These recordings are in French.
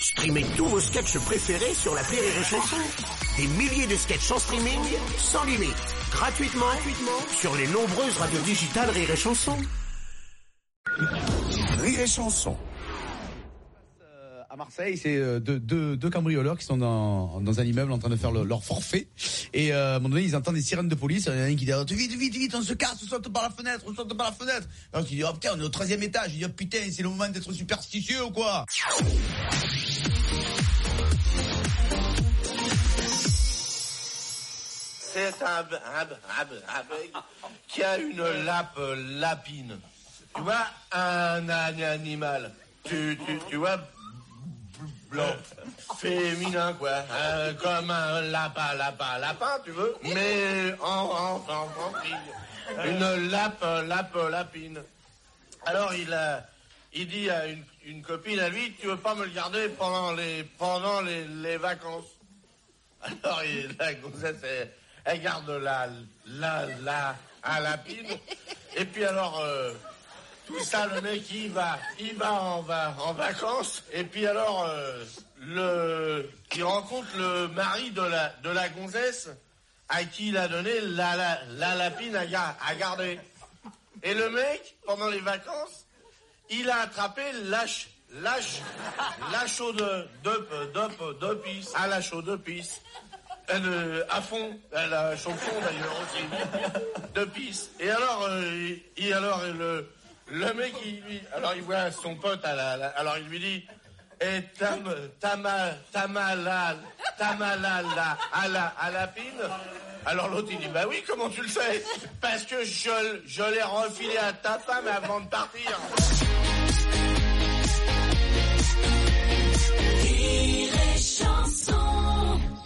Streamez tous vos sketchs préférés sur la Rire et Chanson. Des milliers de sketchs en streaming, sans limite, gratuitement, gratuitement sur les nombreuses radios digitales Rire et Chanson. Rire et Chanson. Euh, à Marseille, c'est euh, deux, deux, deux cambrioleurs qui sont dans, dans un immeuble en train de faire le- leur forfait. Et euh, à un moment donné, ils entendent des sirènes de police. Il y en a un qui dit oh, vite, vite, vite, on se casse, on saute par la fenêtre, on saute par la fenêtre. Alors qui dit oh putain, on est au 13 étage. Il dit oh putain, c'est le moment d'être superstitieux ou quoi? C'est un, qui a une lape euh, lapine. Tu vois, un, animal. Tu, tu, vois, blanc, féminin, quoi. Hein, comme un lapin, lapin, lapin, tu veux, mais en, en, en. Une lape, lape, lapine. Alors il a, il dit à une, une copine à lui, tu veux pas me le garder pendant les, pendant les, les vacances? Alors il, la gonzesse, elle, elle garde la, la, la. Et puis alors, euh, tout ça, le mec, il va, il va en, va en vacances. Et puis alors, euh, le, il rencontre le mari de la, de la gonzesse à qui il a donné la, la, la lapine à, à garder. Et le mec, pendant les vacances, il a attrapé lâche, lâche, lâche de, de, à la chaude. Elle, euh, à fond, elle a chaud fond d'ailleurs aussi, de pisse. Et alors, euh, il, alors le, le mec, il lui, alors il voit son pote à la, la- alors il lui dit, et tam, tama, tamala, tamala, la, à la, à la pine. Alors l'autre il dit, bah oui, comment tu le sais Parce que je, je l'ai refilé à ta femme avant de partir.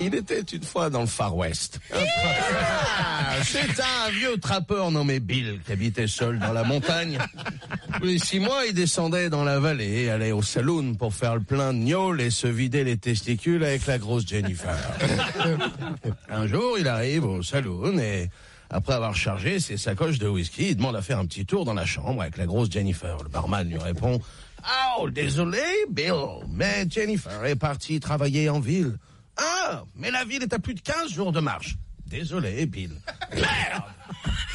Il était une fois dans le Far West. Trappeur. C'est un vieux trappeur nommé Bill qui habitait seul dans la montagne. Tous les six mois, il descendait dans la vallée et allait au saloon pour faire le plein de gnôle et se vider les testicules avec la grosse Jennifer. un jour, il arrive au saloon et après avoir chargé ses sacoches de whisky, il demande à faire un petit tour dans la chambre avec la grosse Jennifer. Le barman lui répond Oh, désolé, Bill, mais Jennifer est partie travailler en ville. Ah, mais la ville est à plus de 15 jours de marche. Désolé, Bill. Merde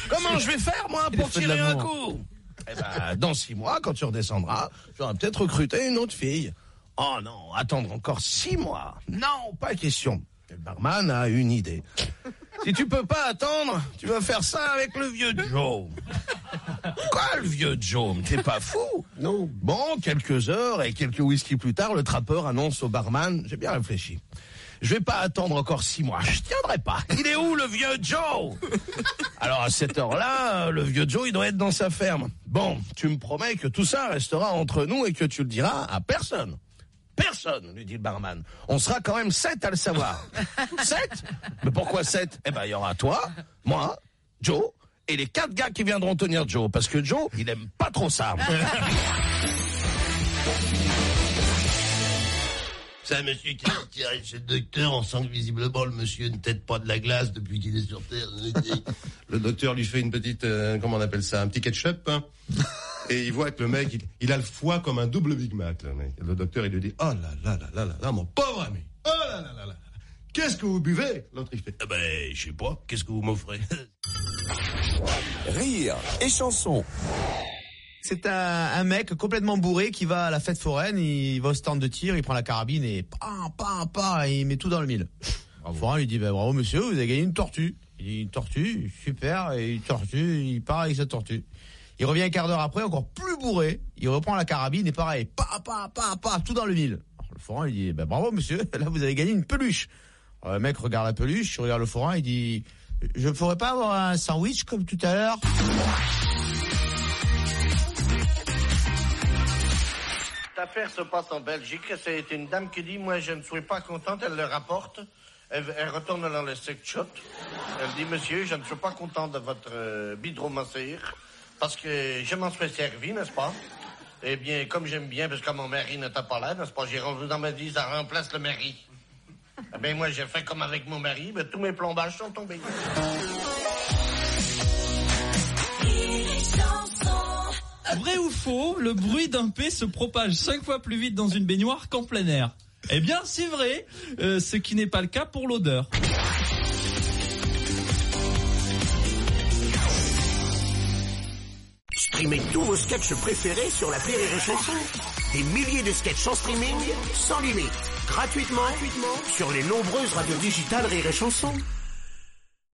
Comment je vais faire, moi, pour tirer un coup Eh ben, dans six mois, quand tu redescendras, tu auras peut-être recruté une autre fille. Oh non, attendre encore six mois. Non, pas question. Le barman a une idée. Si tu peux pas attendre, tu vas faire ça avec le vieux Joe. Quoi, le vieux Joe? T'es pas fou? Non. Bon, quelques heures et quelques whisky plus tard, le trappeur annonce au barman, j'ai bien réfléchi. Je vais pas attendre encore six mois. Je tiendrai pas. Il est où le vieux Joe? Alors à cette heure-là, le vieux Joe, il doit être dans sa ferme. Bon, tu me promets que tout ça restera entre nous et que tu le diras à personne. Personne, lui dit le barman. On sera quand même sept à le savoir. sept? Mais pourquoi sept? Eh ben, il y aura toi, moi, Joe, et les quatre gars qui viendront tenir Joe. Parce que Joe, il aime pas trop ça. C'est un monsieur qui, qui arrive chez le docteur, on sent que visiblement le monsieur ne tête pas de la glace depuis qu'il est sur Terre. Le docteur lui fait une petite, euh, comment on appelle ça, un petit ketchup. hein. et il voit que le mec, il, a le foie comme un double Big Mac. Le, docteur, il lui dit, oh là là là là là mon pauvre ami. Oh là là là là. Qu'est-ce que vous buvez? L'autre, il fait, Ah ben, je sais pas, qu'est-ce que vous m'offrez? Rire et Chanson. C'est un, un mec complètement bourré qui va à la fête foraine, il va au stand de tir, il prend la carabine et pam, pam, pam, et il met tout dans le mille. Le forain lui dit, bah, bravo monsieur, vous avez gagné une tortue. Il dit, une tortue, super, et une tortue, il part avec sa tortue. Il revient un quart d'heure après, encore plus bourré, il reprend la carabine et pareil, pa, pa, pa, pa, tout dans le mille. Alors, le forain lui dit, bah, bravo monsieur, là vous avez gagné une peluche. Alors, le mec regarde la peluche, il regarde le forain, il dit, je ne pourrais pas avoir un sandwich comme tout à l'heure Cette affaire se passe en Belgique. C'est une dame qui dit, moi je ne suis pas contente, elle le rapporte. Elle, retourne dans le sex shop. Elle dit, monsieur, je ne suis pas contente de votre euh, bidromasseur parce que je m'en suis servi, n'est-ce pas? Eh bien, comme j'aime bien, parce que mon mari n'était pas là, n'est-ce pas? J'ai rendu dans ma dit, ça remplace le mari. Eh bien, moi, j'ai fait comme avec mon mari, ben, tous mes plombages sont tombés. Vrai ou faux, le bruit d'un P se propage cinq fois plus vite dans une baignoire qu'en plein air. Eh bien, c'est vrai, euh, ce qui n'est pas le cas pour l'odeur. Streamez tous vos sketchs préférés sur la Rire et Chanson. Des milliers de sketchs en streaming, sans limite, gratuitement, gratuitement sur les nombreuses radios digitales Rire et Chanson.